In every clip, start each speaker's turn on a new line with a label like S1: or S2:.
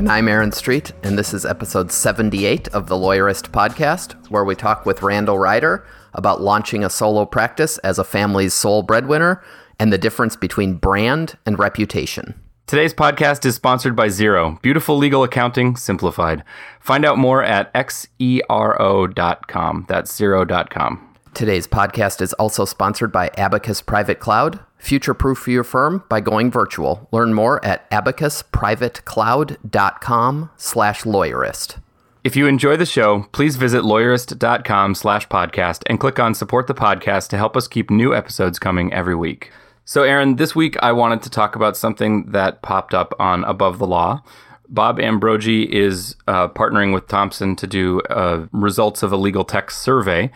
S1: And I'm Aaron Street, and this is episode 78 of the Lawyerist podcast, where we talk with Randall Ryder about launching a solo practice as a family's sole breadwinner and the difference between brand and reputation.
S2: Today's podcast is sponsored by Xero, beautiful legal accounting simplified. Find out more at xero.com. That's xero.com.
S1: Today's podcast is also sponsored by Abacus Private Cloud. Future proof your firm by going virtual. Learn more at abacusprivatecloud.com slash lawyerist.
S2: If you enjoy the show, please visit lawyerist.com slash podcast and click on support the podcast to help us keep new episodes coming every week. So, Aaron, this week I wanted to talk about something that popped up on Above the Law. Bob Ambrogi is uh, partnering with Thomson to do uh, results of a legal tech survey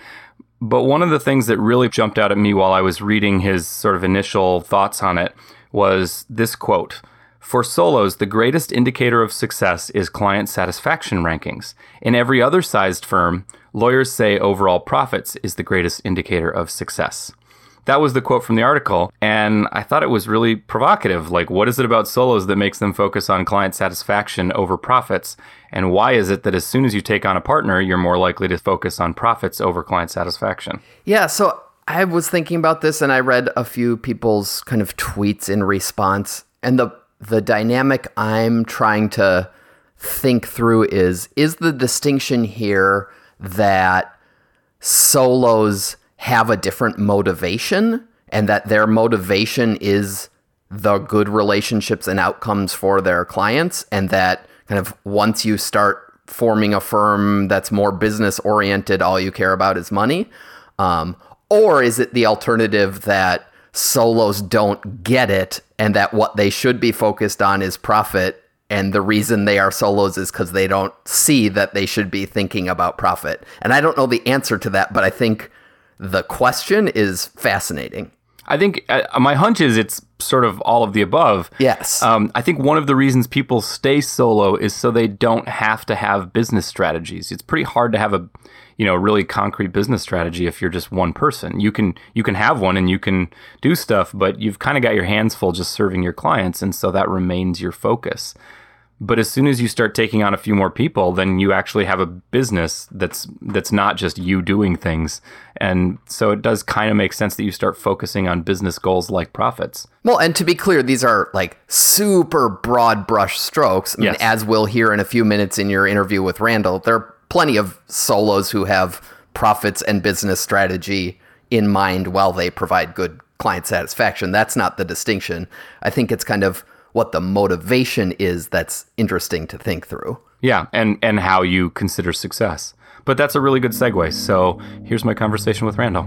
S2: but one of the things that really jumped out at me while I was reading his sort of initial thoughts on it was this quote For solos, the greatest indicator of success is client satisfaction rankings. In every other sized firm, lawyers say overall profits is the greatest indicator of success. That was the quote from the article, and I thought it was really provocative. Like, what is it about solos that makes them focus on client satisfaction over profits? And why is it that as soon as you take on a partner, you're more likely to focus on profits over client satisfaction?
S1: Yeah, so I was thinking about this and I read a few people's kind of tweets in response, and the the dynamic I'm trying to think through is is the distinction here that solos have a different motivation and that their motivation is the good relationships and outcomes for their clients and that kind of once you start forming a firm that's more business oriented all you care about is money. Um, or is it the alternative that solos don't get it and that what they should be focused on is profit and the reason they are solos is because they don't see that they should be thinking about profit? And i don't know the answer to that but i think the question is fascinating.
S2: I think uh, my hunch is it's sort of all of the above.
S1: Yes.
S2: Um, I think one of the reasons people stay solo is so they don't have to have business strategies. It's pretty hard to have a, you know, really concrete business strategy if you're just one person. You can you can have one and you can do stuff, but you've kind of got your hands full just serving your clients, and so that remains your focus. But as soon as you start taking on a few more people, then you actually have a business that's that's not just you doing things. And so it does kind of make sense that you start focusing on business goals like profits.
S1: Well, and to be clear, these are like super broad brush strokes. I mean,
S2: Yes.
S1: as we'll hear in a few minutes in your interview with Randall, there are plenty of solos who have profits and business strategy in mind while they provide good client satisfaction. That's not the distinction. I think it's kind of what the motivation is that's interesting to think through.
S2: Yeah, and and how you consider success. But that's a really good segue. So here's my conversation with Randall.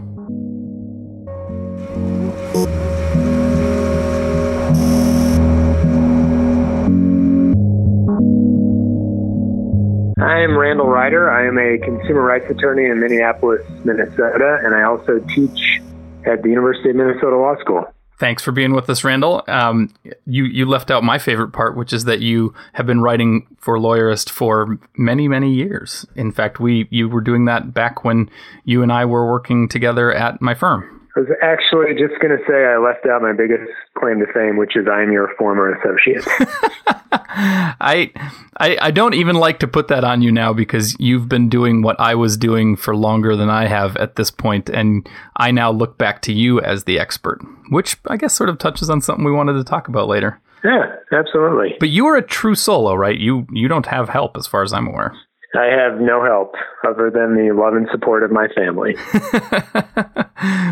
S3: I'm Randall Ryder. I am a consumer rights attorney in Minneapolis, Minnesota, and I also teach at the University of Minnesota Law School.
S2: Thanks for being with us, Randall. Um, you you left out my favorite part, which is that you have been writing for Lawyerist for many many years. In fact, we you were doing that back when you and I were working together at my firm.
S3: I was actually just going to say I left out my biggest claim to fame, which is I am your former associate.
S2: I, I I don't even like to put that on you now because you've been doing what I was doing for longer than I have at this point, and I now look back to you as the expert, which I guess sort of touches on something we wanted to talk about later.
S3: yeah, absolutely.
S2: But you are a true solo, right? You you don't have help, as far as I'm aware.
S3: I have no help other than the love and support of my family.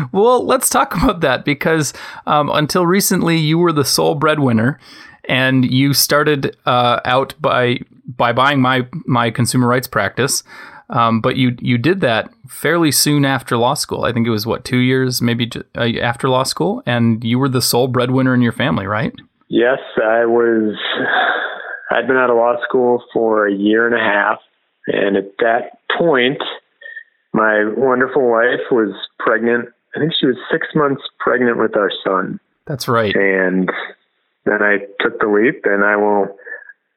S2: well, let's talk about that because um, until recently, you were the sole breadwinner, and you started uh, out by by buying my my consumer rights practice. Um, but you you did that fairly soon after law school. I think it was what two years, maybe uh, after law school, and you were the sole breadwinner in your family, right?
S3: Yes, I was. I'd been out of law school for a year and a half, and at that point, my wonderful wife was pregnant. I think she was six months pregnant with our son.
S4: That's right.
S3: And then I took the leap, and I will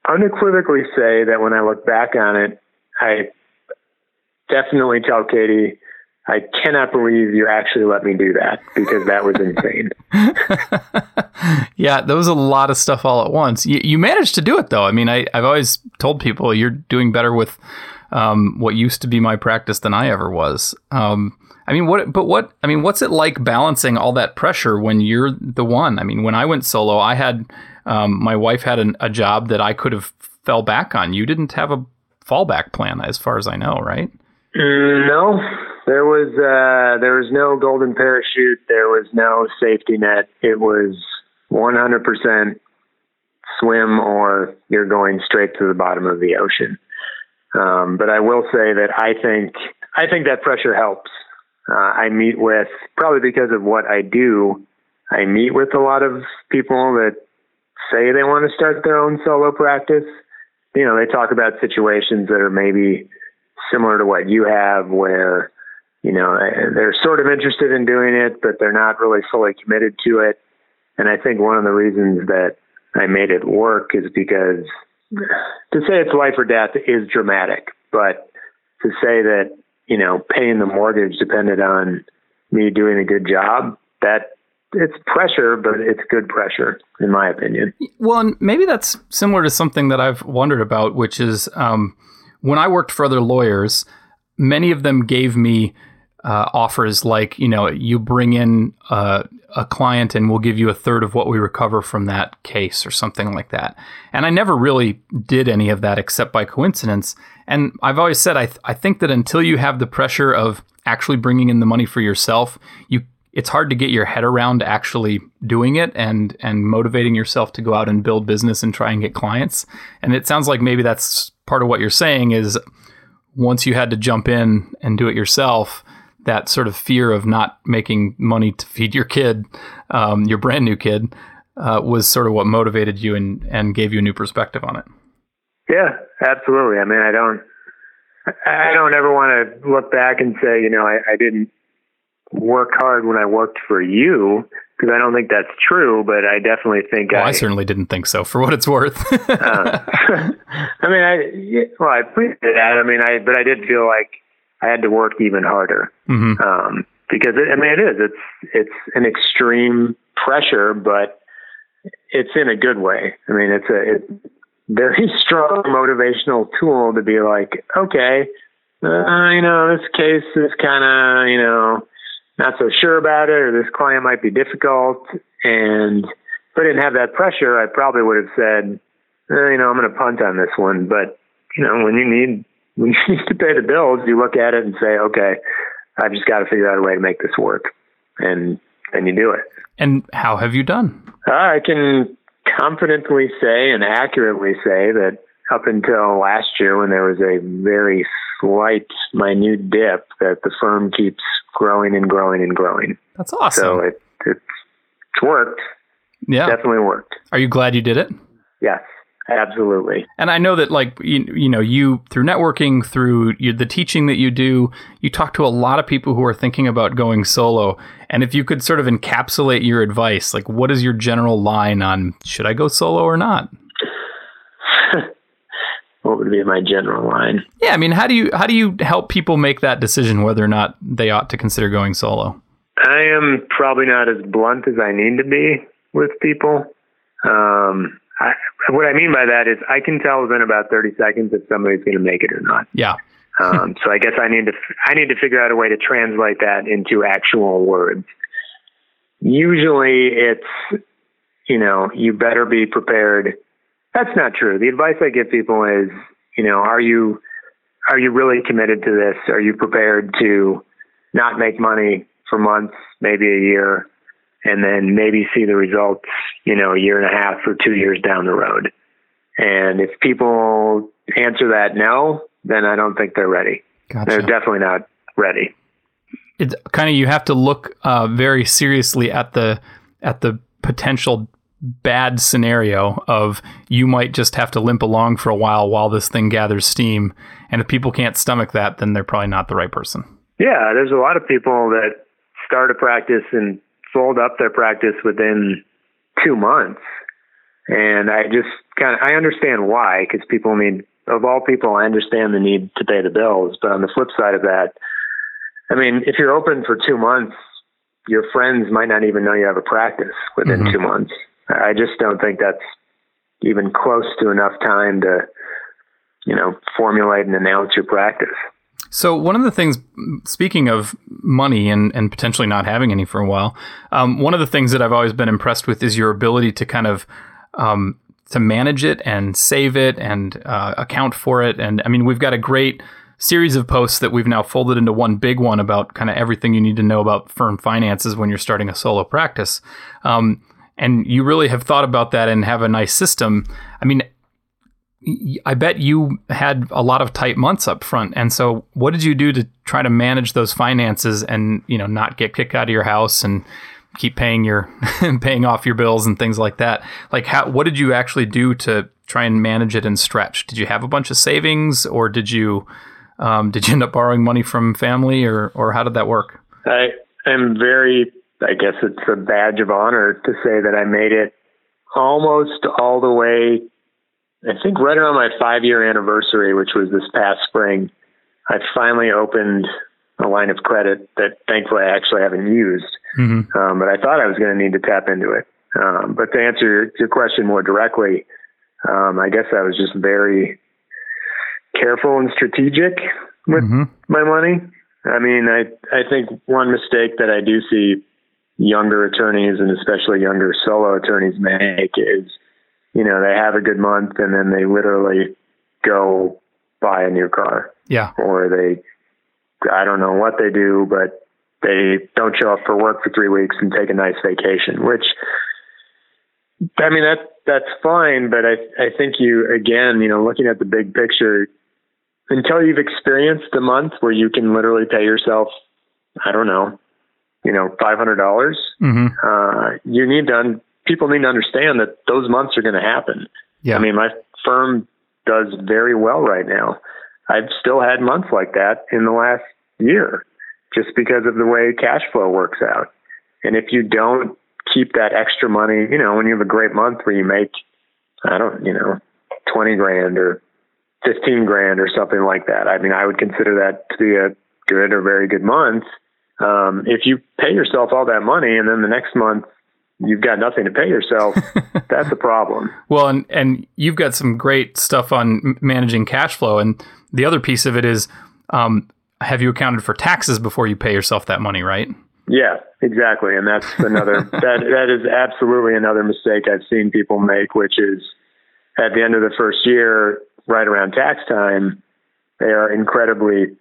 S3: unequivocally say that when I look back on it, I definitely tell Katie, I cannot believe you actually let me do that because that was insane.
S4: yeah, there was a lot of stuff all at once. You, you managed to do it though. I mean, I, I've always told people you're doing better with um, what used to be my practice than I ever was. Um, I mean, what? But what? I mean, what's it like balancing all that pressure when you're the one? I mean, when I went solo, I had um, my wife had an, a job that I could have fell back on. You didn't have a fallback plan, as far as I know, right?
S3: Mm, no, there was no golden parachute. There was no safety net. It was 100% swim or you're going straight to the bottom of the ocean. Um, but I will say that I think I think that pressure helps. Uh, I meet with probably because of what I do. I meet with a lot of people that say they want to start their own solo practice. You know, they talk about situations that are maybe similar to what you have, where you know they're sort of interested in doing it, but they're not really fully committed to it. And I think one of the reasons that I made it work is because to say it's life or death is dramatic, but to say that, you know, paying the mortgage depended on me doing a good job, that it's pressure, but it's good pressure, in my opinion.
S4: Well, and maybe that's similar to something that I've wondered about, which is um, when I worked for other lawyers, many of them gave me uh, offers like, you know, you bring in a client and we'll give you a third of what we recover from that case or something like that. And I never really did any of that except by coincidence. And I've always said I, th- I think that until you have the pressure of actually bringing in the money for yourself, you it's hard to get your head around actually doing it and and motivating yourself to go out and build business and try and get clients. And it sounds like maybe that's part of what you're saying is once you had to jump in and do it yourself, that sort of fear of not making money to feed your kid, um, your brand new kid, uh, was sort of what motivated you and, and gave you a new perspective on it.
S3: Yeah, absolutely. I mean, I don't, I don't ever want to look back and say, you know, I, I didn't work hard when I worked for you because I don't think that's true, but I definitely think
S4: well, I, I, certainly didn't think so. For what it's worth, uh,
S3: I mean, I well, I appreciate that. I mean, I but I did feel like I had to work even harder mm-hmm. um, because it, I mean it is it's it's an extreme pressure, but it's in a good way. I mean it's a it's very strong motivational tool to be like, okay, uh, you know this case is kind of you know not so sure about it, or this client might be difficult, and if I didn't have that pressure, I probably would have said, eh, you know, I'm going to punt on this one. But you know, when you need when you need to pay the bills, you look at it and say, okay, I've just got to figure out a way to make this work. And then you do it.
S4: And how have you done?
S3: Uh, I can confidently say and accurately say that up until last year when there was a very slight, minute dip, that the firm keeps growing and growing and growing.
S4: That's awesome.
S3: So it, it's, it's worked.
S4: Yeah.
S3: Definitely worked.
S4: Are you glad you did it?
S3: Yes. Absolutely.
S4: And I know that, like you, you know, you through networking, through you, the teaching that you do, you talk to a lot of people who are thinking about going solo. And if you could sort of encapsulate your advice, like what is your general line on should I go solo or not?
S3: what would be my general line?
S4: Yeah, I mean, how do you how do you help people make that decision whether or not they ought to consider going solo?
S3: I am probably not as blunt as I need to be with people. Um, I, what I mean by that is I can tell within about 30 seconds if somebody's going to make it or not.
S4: Yeah.
S3: um, so I guess I need to I need to figure out a way to translate that into actual words. Usually, it's you know you better be prepared. That's not true. The advice I give people is you know are you are you really committed to this? Are you prepared to not make money for months, maybe a year, and then maybe see the results, you know, a year and a half or two years down the road. And if people answer that no, then I don't think they're ready. Gotcha. They're definitely not ready.
S4: It's kind of you have to look uh, very seriously at the at the potential bad scenario of you might just have to limp along for a while while this thing gathers steam. And if people can't stomach that, then they're probably not the right person.
S3: Yeah, there's a lot of people that start a practice and fold up their practice within two months. And I just kind of, I understand why, because people need, of all people, I understand the need to pay the bills. But on the flip side of that, I mean, if you're open for two months, your friends might not even know you have a practice within mm-hmm. two months. I just don't think that's even close to enough time to, you know, formulate and announce your practice.
S4: So one of the things, speaking of money and, and potentially not having any for a while, um, one of the things that I've always been impressed with is your ability to kind of um, to manage it and save it and uh, account for it. And I mean, we've got a great series of posts that we've now folded into one big one about kind of everything you need to know about firm finances when you're starting a solo practice. Um, and you really have thought about that and have a nice system. I mean, I bet you had a lot of tight months up front. And so what did you do to try to manage those finances and, you know, not get kicked out of your house and keep paying your paying off your bills and things like that? Like how what did you actually do to try and manage it and stretch? Did you have a bunch of savings or did you um, did you end up borrowing money from family or or how did that work?
S3: I am very I guess it's a badge of honor to say that I made it almost all the way I think right around my five year anniversary, which was this past spring, I finally opened a line of credit that thankfully I actually haven't used. Mm-hmm. Um, but I thought I was going to need to tap into it. Um, but to answer your, your question more directly, um, I guess I was just very careful and strategic with mm-hmm. my money. I mean, I I think one mistake that I do see younger attorneys and especially younger solo attorneys make is you know, they have a good month and then they literally go buy a new car.
S4: Yeah.
S3: Or they, I don't know what they do, but they don't show up for work for three weeks and take a nice vacation, which, I mean, that, that's fine. But I, I think you, again, you know, looking at the big picture, until you've experienced a month where you can literally pay yourself, I don't know, you know, $500, dollars mm-hmm. uh, you need to people need to understand that those months are going to happen. Yeah. I mean, my firm does very well right now. I've still had months like that in the last year just because of the way cash flow works out. And if you don't keep that extra money, you know, when you have a great month where you make, I don't, you know, 20 grand or 15 grand or something like that. I mean, I would consider that to be a good or very good month. Um, if you pay yourself all that money and then the next month you've got nothing to pay yourself, that's a problem.
S4: Well, and and you've got some great stuff on managing cash flow, and the other piece of it is, um, have you accounted for taxes before you pay yourself that money, right?
S3: Yeah, exactly, and that's another that that is absolutely another mistake I've seen people make, which is at the end of the first year, right around tax time, they are incredibly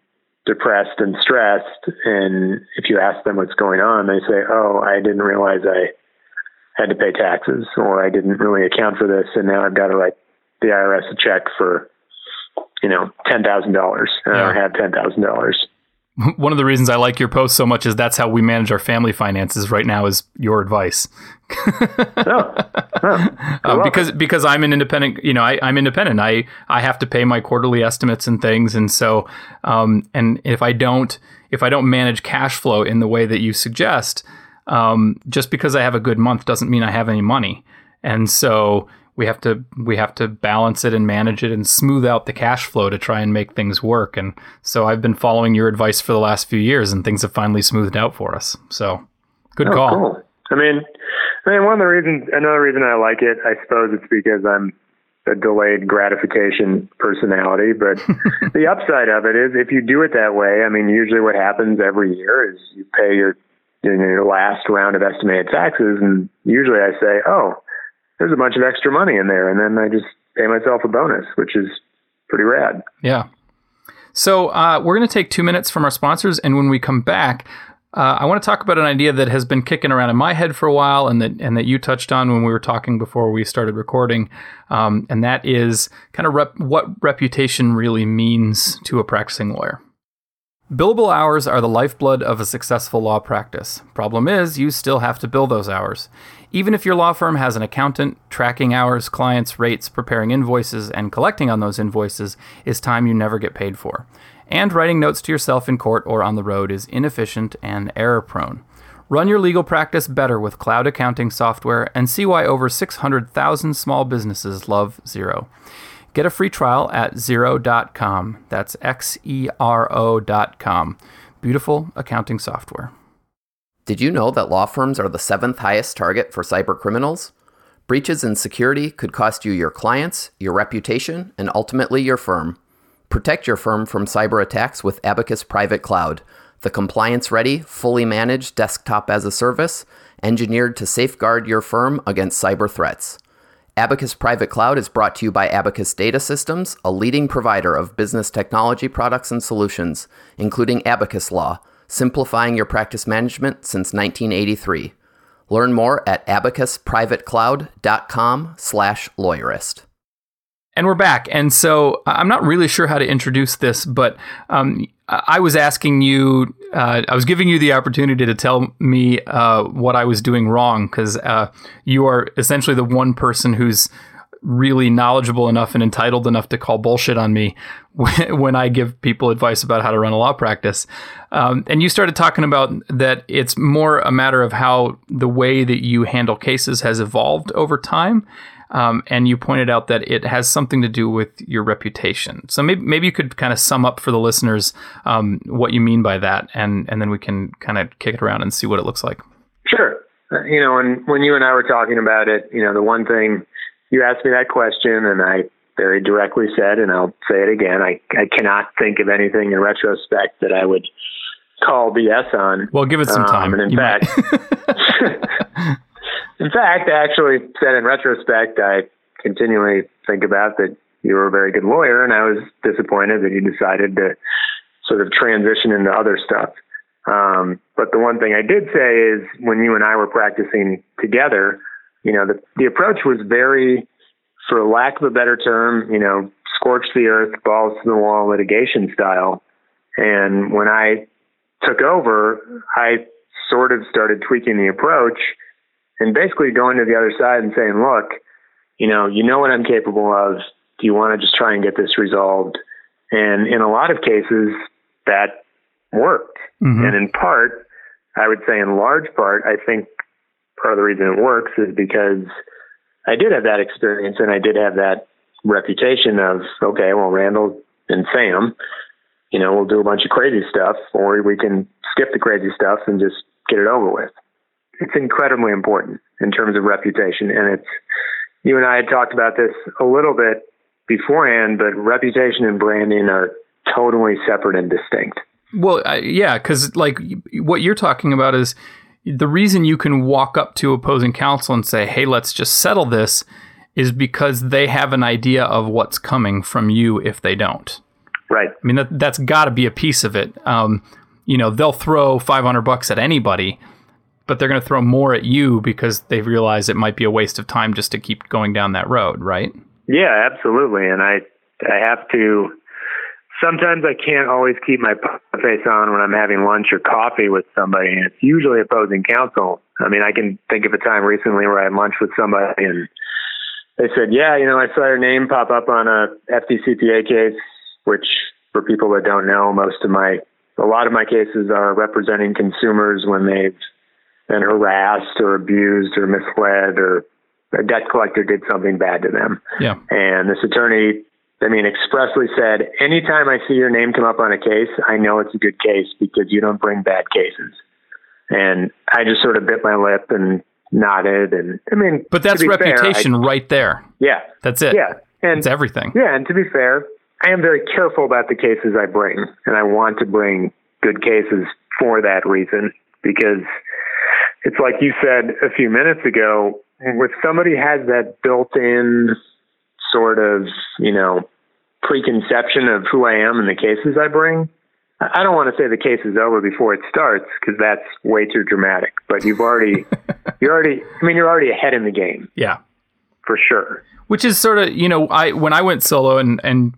S3: depressed and stressed. And if you ask them what's going on, they say, "Oh, I didn't realize I had to pay taxes or I didn't really account for this and now I've got to write the IRS a check for, you know, ten thousand dollars. And I have ten thousand dollars.
S4: One of the reasons I like your post so much is that's how we manage our family finances right now is your advice. oh. Oh. Uh, because because I'm an independent, you know, I, I'm independent. I I have to pay my quarterly estimates and things, and so um, and if I don't if I don't manage cash flow in the way that you suggest, um, just because I have a good month doesn't mean I have any money. And so we have to we have to balance it and manage it and smooth out the cash flow to try and make things work. And so I've been following your advice for the last few years, and things have finally smoothed out for us. So good oh, call. Cool.
S3: I mean, I mean, one of the reasons, another reason I like it, I suppose it's because I'm a delayed gratification personality. But the upside of it is if you do it that way, I mean, usually what happens every year is you pay your in your last round of estimated taxes, and usually I say, "Oh, there's a bunch of extra money in there," and then I just pay myself a bonus, which is pretty rad.
S4: Yeah. So uh, we're going to take two minutes from our sponsors, and when we come back, uh, I want to talk about an idea that has been kicking around in my head for a while, and that and that you touched on when we were talking before we started recording, um, and that is kind of rep- what reputation really means to a practicing lawyer. Billable hours are the lifeblood of a successful law practice. Problem is, you still have to bill those hours. Even if your law firm has an accountant, tracking hours, clients, rates, preparing invoices, and collecting on those invoices is time you never get paid for. And writing notes to yourself in court or on the road is inefficient and error prone. Run your legal practice better with cloud accounting software and see why over 600,000 small businesses love Xero. Get a free trial at Xero.com. That's X E R O.com. Beautiful accounting software.
S1: Did you know that law firms are the seventh highest target for cyber criminals? Breaches in security could cost you your clients, your reputation, and ultimately your firm. Protect your firm from cyber attacks with Abacus Private Cloud, the compliance ready, fully managed desktop as a service, engineered to safeguard your firm against cyber threats. Abacus Private Cloud is brought to you by Abacus Data Systems, a leading provider of business technology products and solutions, including Abacus Law, simplifying your practice management since 1983. Learn more at abacusprivatecloud.com slash lawyerist.
S4: And we're back. And so I'm not really sure how to introduce this, but um, I was asking you, uh, I was giving you the opportunity to tell me uh, what I was doing wrong because uh, you are essentially the one person who's really knowledgeable enough and entitled enough to call bullshit on me when, I give people advice about how to run a law practice. Um, and you started talking about that it's more a matter of how the way that you handle cases has evolved over time. Um, and you pointed out that it has something to do with your reputation. So maybe, maybe you could kind of sum up for the listeners um, what you mean by that, and, and then we can kind of kick it around and see what it looks like.
S3: Sure. Uh, you know, when, when you and I were talking about it, you know, the one thing you asked me that question, and I very directly said, and I'll say it again, I, I cannot think of anything in retrospect that I would call BS on.
S4: Well, give it some time.
S3: Um, and in you fact, in fact, I actually said in retrospect, I continually think about that you were a very good lawyer, and I was disappointed that you decided to sort of transition into other stuff. Um, but the one thing I did say is when you and I were practicing together, you know, the, the approach was very, for lack of a better term, you know, scorch the earth, balls to the wall litigation style. And when I took over, I sort of started tweaking the approach and basically going to the other side and saying, look, you know, you know what I'm capable of. Do you want to just try and get this resolved? And in a lot of cases, that worked. Mm-hmm. And in part, I would say in large part, I think part of the reason it works is because I did have that experience and I did have that reputation of, okay, well, Randall and Sam, you know, we'll do a bunch of crazy stuff or we can skip the crazy stuff and just get it over with. It's incredibly important in terms of reputation. And it's, you and I had talked about this a little bit beforehand, but reputation and branding are totally separate and distinct.
S4: Well, uh, yeah, because like what you're talking about is the reason you can walk up to opposing counsel and say, "Hey, let's just settle this," is because they have an idea of what's coming from you if they don't.
S3: Right.
S4: I mean, that that's got to be a piece of it. Um, you know, they'll throw 500 bucks at anybody, but they're going to throw more at you because they realize it might be a waste of time just to keep going down that road, right?
S3: Yeah, absolutely. And I I have to sometimes I can't always keep my face on when I'm having lunch or coffee with somebody, and it's usually opposing counsel. I mean, I can think of a time recently where I had lunch with somebody, and they said, "Yeah, you know, I saw your name pop up on a FDCPA case." Which, for people that don't know, most of my a lot of my cases are representing consumers when they've been harassed or abused or misled or a debt collector did something bad to them.
S4: Yeah.
S3: And this attorney I mean, expressly said, anytime I see your name come up on a case, I know it's a good case because you don't bring bad cases. And I just sort of bit my lip and nodded. And I mean,
S4: but that's reputation fair, I, right there.
S3: Yeah.
S4: That's it.
S3: Yeah.
S4: And it's everything.
S3: Yeah. And to be fair, I am very careful about the cases I bring. And I want to bring good cases for that reason because it's like you said a few minutes ago, if somebody has that built in sort of, you know, preconception of who I am and the cases I bring. I don't want to say the case is over before it starts because that's way too dramatic. But you've already, you're already, I mean, you're already ahead in the game.
S4: Yeah,
S3: for sure.
S4: Which is sort of, you know, I when I went solo and and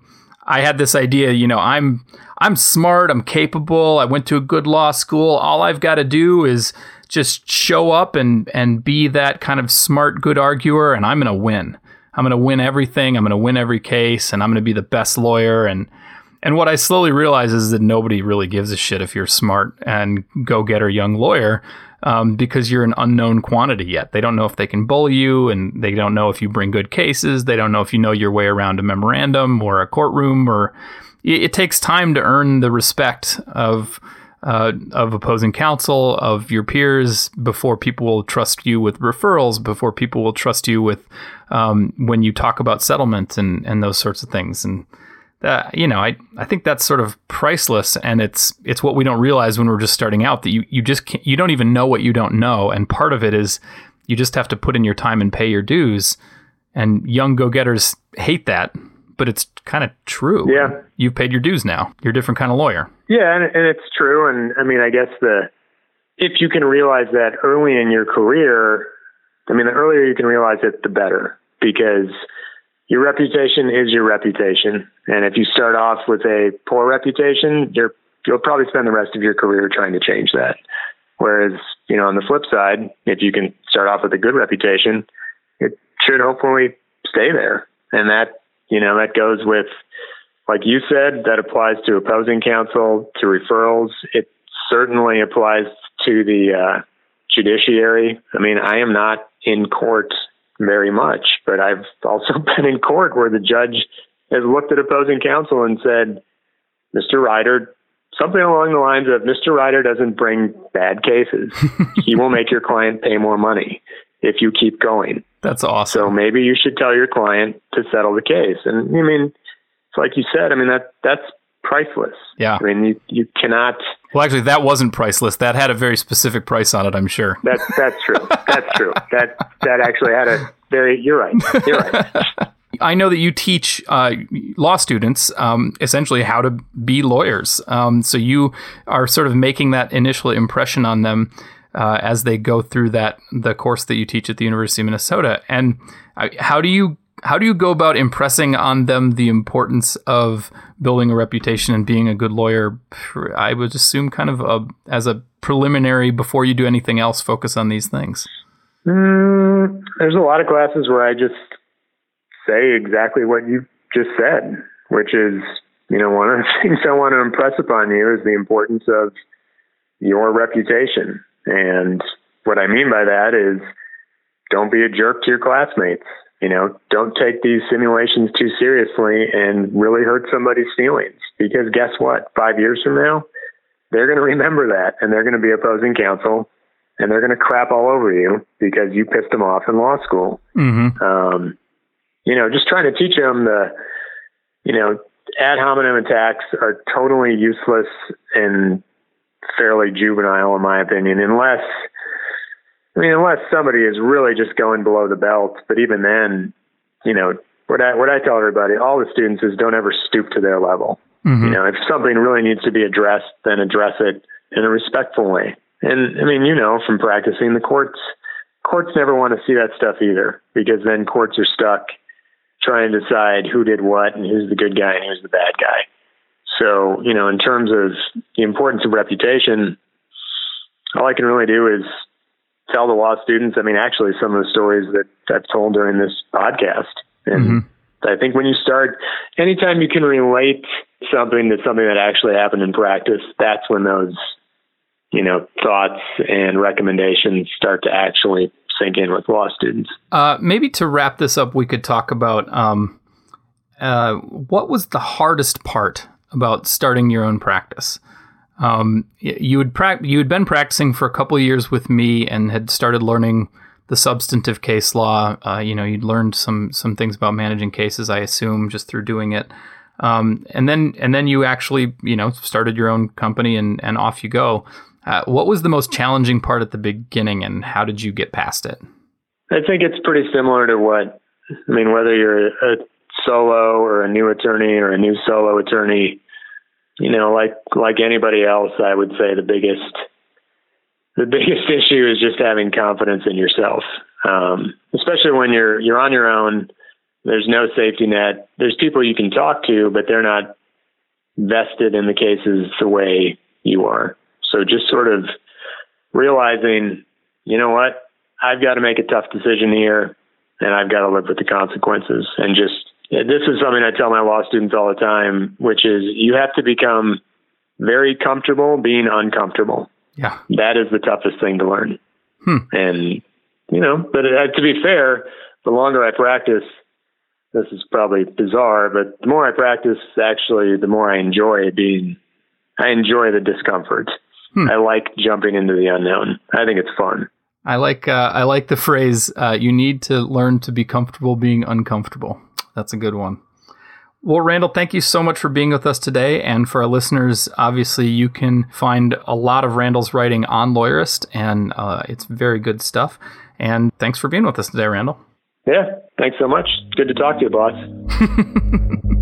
S4: I had this idea, you know, I'm I'm smart, I'm capable, I went to a good law school. All I've got to do is just show up and and be that kind of smart, good arguer, and I'm going to win. I'm going to win everything. I'm going to win every case and I'm going to be the best lawyer. And, And what I slowly realize is that nobody really gives a shit if you're smart and go getter young lawyer um, because you're an unknown quantity yet. They don't know if they can bully you, and they don't know if you bring good cases. They don't know if you know your way around a memorandum or a courtroom. Or it, it takes time to earn the respect of uh, of opposing counsel, of your peers, before people will trust you with referrals, before people will trust you with um, when you talk about settlements and, and those sorts of things. And that, you know, I, I think that's sort of priceless, and it's it's what we don't realize when we're just starting out that you you just can't, you don't even know what you don't know, and part of it is you just have to put in your time and pay your dues. And young go getters hate that but it's kind of true.
S3: Yeah.
S4: You've paid your dues now. You're a different kind of lawyer.
S3: Yeah, and, and it's true. And I mean, I guess the if you can realize that early in your career, I mean, the earlier you can realize it, the better, because your reputation is your reputation. And if you start off with a poor reputation, you're you'll probably spend the rest of your career trying to change that. Whereas, you know, on the flip side, if you can start off with a good reputation, it should hopefully stay there. And that you know, that goes with, like you said, that applies to opposing counsel, to referrals. It certainly applies to the uh, judiciary. I mean, I am not in court very much, but I've also been in court where the judge has looked at opposing counsel and said, Mr. Ryder, something along the lines of Mr. Ryder doesn't bring bad cases. he will make your client pay more money if you keep going.
S4: That's awesome.
S3: So maybe you should tell your client to settle the case. And I mean, it's like you said. I mean that that's priceless.
S4: Yeah.
S3: I mean you you cannot.
S4: Well, actually, that wasn't priceless. That had a very specific price on it. I'm sure.
S3: That's that's true. that's true. That that actually had a very. You're right. You're right.
S4: I know that you teach uh, law students um, essentially how to be lawyers. Um, so you are sort of making that initial impression on them uh, as they go through that the course that you teach at the University of Minnesota. And uh, how do you how do you go about impressing on them the importance of building a reputation and being a good lawyer? I would assume kind of a, as a preliminary before you do anything else, focus on these things.
S3: Mm, there's a lot of classes where I just say exactly what you just said, which is, you know, one of the things I want to impress upon you is the importance of your reputation and what I mean by that is don't be a jerk to your classmates. You know, don't take these simulations too seriously and really hurt somebody's feelings. Because guess what? Five years from now, they're going to remember that and they're going to be opposing counsel and they're going to crap all over you because you pissed them off in law school.
S4: Mm-hmm.
S3: Um, you know, just trying to teach them the, you know, ad hominem attacks are totally useless and fairly juvenile in my opinion, unless I mean unless somebody is really just going below the belt. But even then, you know, what I what I tell everybody, all the students is don't ever stoop to their level. Mm-hmm. You know, if something really needs to be addressed, then address it in a respectful way. And I mean, you know, from practicing the courts, courts never want to see that stuff either, because then courts are stuck trying to decide who did what and who's the good guy and who's the bad guy. So, you know, in terms of the importance of reputation, all I can really do is tell the law students. I mean, actually, some of the stories that I've told during this podcast. And mm-hmm. I think when you start, anytime you can relate something to something that actually happened in practice, that's when those, you know, thoughts and recommendations start to actually sink in with law students.
S4: Uh, maybe to wrap this up, we could talk about um, uh, what was the hardest part about starting your own practice. Um, you had pra- you had been practicing for a couple years with me and had started learning the substantive case law. Uh, you know, you'd learned some some things about managing cases, I assume, just through doing it. Um, and then and then you actually you know started your own company and and off you go. Uh, what was the most challenging part at the beginning, and how did you get past it?
S3: I think it's pretty similar to what I mean. Whether you're a solo or a new attorney or a new solo attorney, you know, like like anybody else, I would say the biggest the biggest issue is just having confidence in yourself. Um, especially when you're you're on your own. There's no safety net. There's people you can talk to, but they're not vested in the cases the way you are. So just sort of realizing, you know what, I've got to make a tough decision here, and I've got to live with the consequences, and just this is something I tell my law students all the time, which is you have to become very comfortable being uncomfortable.
S4: Yeah.
S3: That is the toughest thing to learn.
S4: Hmm.
S3: And, you know, but uh, to be fair, the longer I practice, this is probably bizarre, but the more I practice, actually, the more I enjoy being, I enjoy the discomfort. Hmm. I like jumping into the unknown. I think it's fun.
S4: I like uh, I like the phrase uh, "you need to learn to be comfortable being uncomfortable." That's a good one. Well, Randall, thank you so much for being with us today. And for our listeners, obviously, you can find a lot of Randall's writing on Lawyerist, and uh, it's very good stuff. And thanks for being with us today, Randall.
S3: Yeah, thanks so much. Good to talk to you, boss.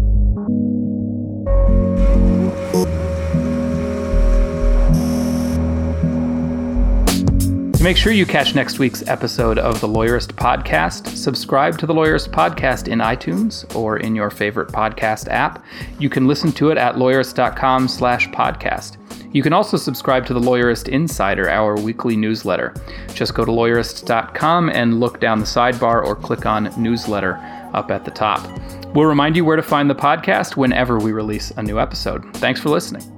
S4: make sure you catch next week's episode of the Lawyerist Podcast, subscribe to the Lawyerist Podcast in iTunes or in your favorite podcast app. You can listen to it at lawyerist.com slash podcast. You can also subscribe to the Lawyerist Insider, our weekly newsletter. Just go to lawyerist.com and look down the sidebar or click on newsletter up at the top. We'll remind you where to find the podcast whenever we release a new episode. Thanks for listening.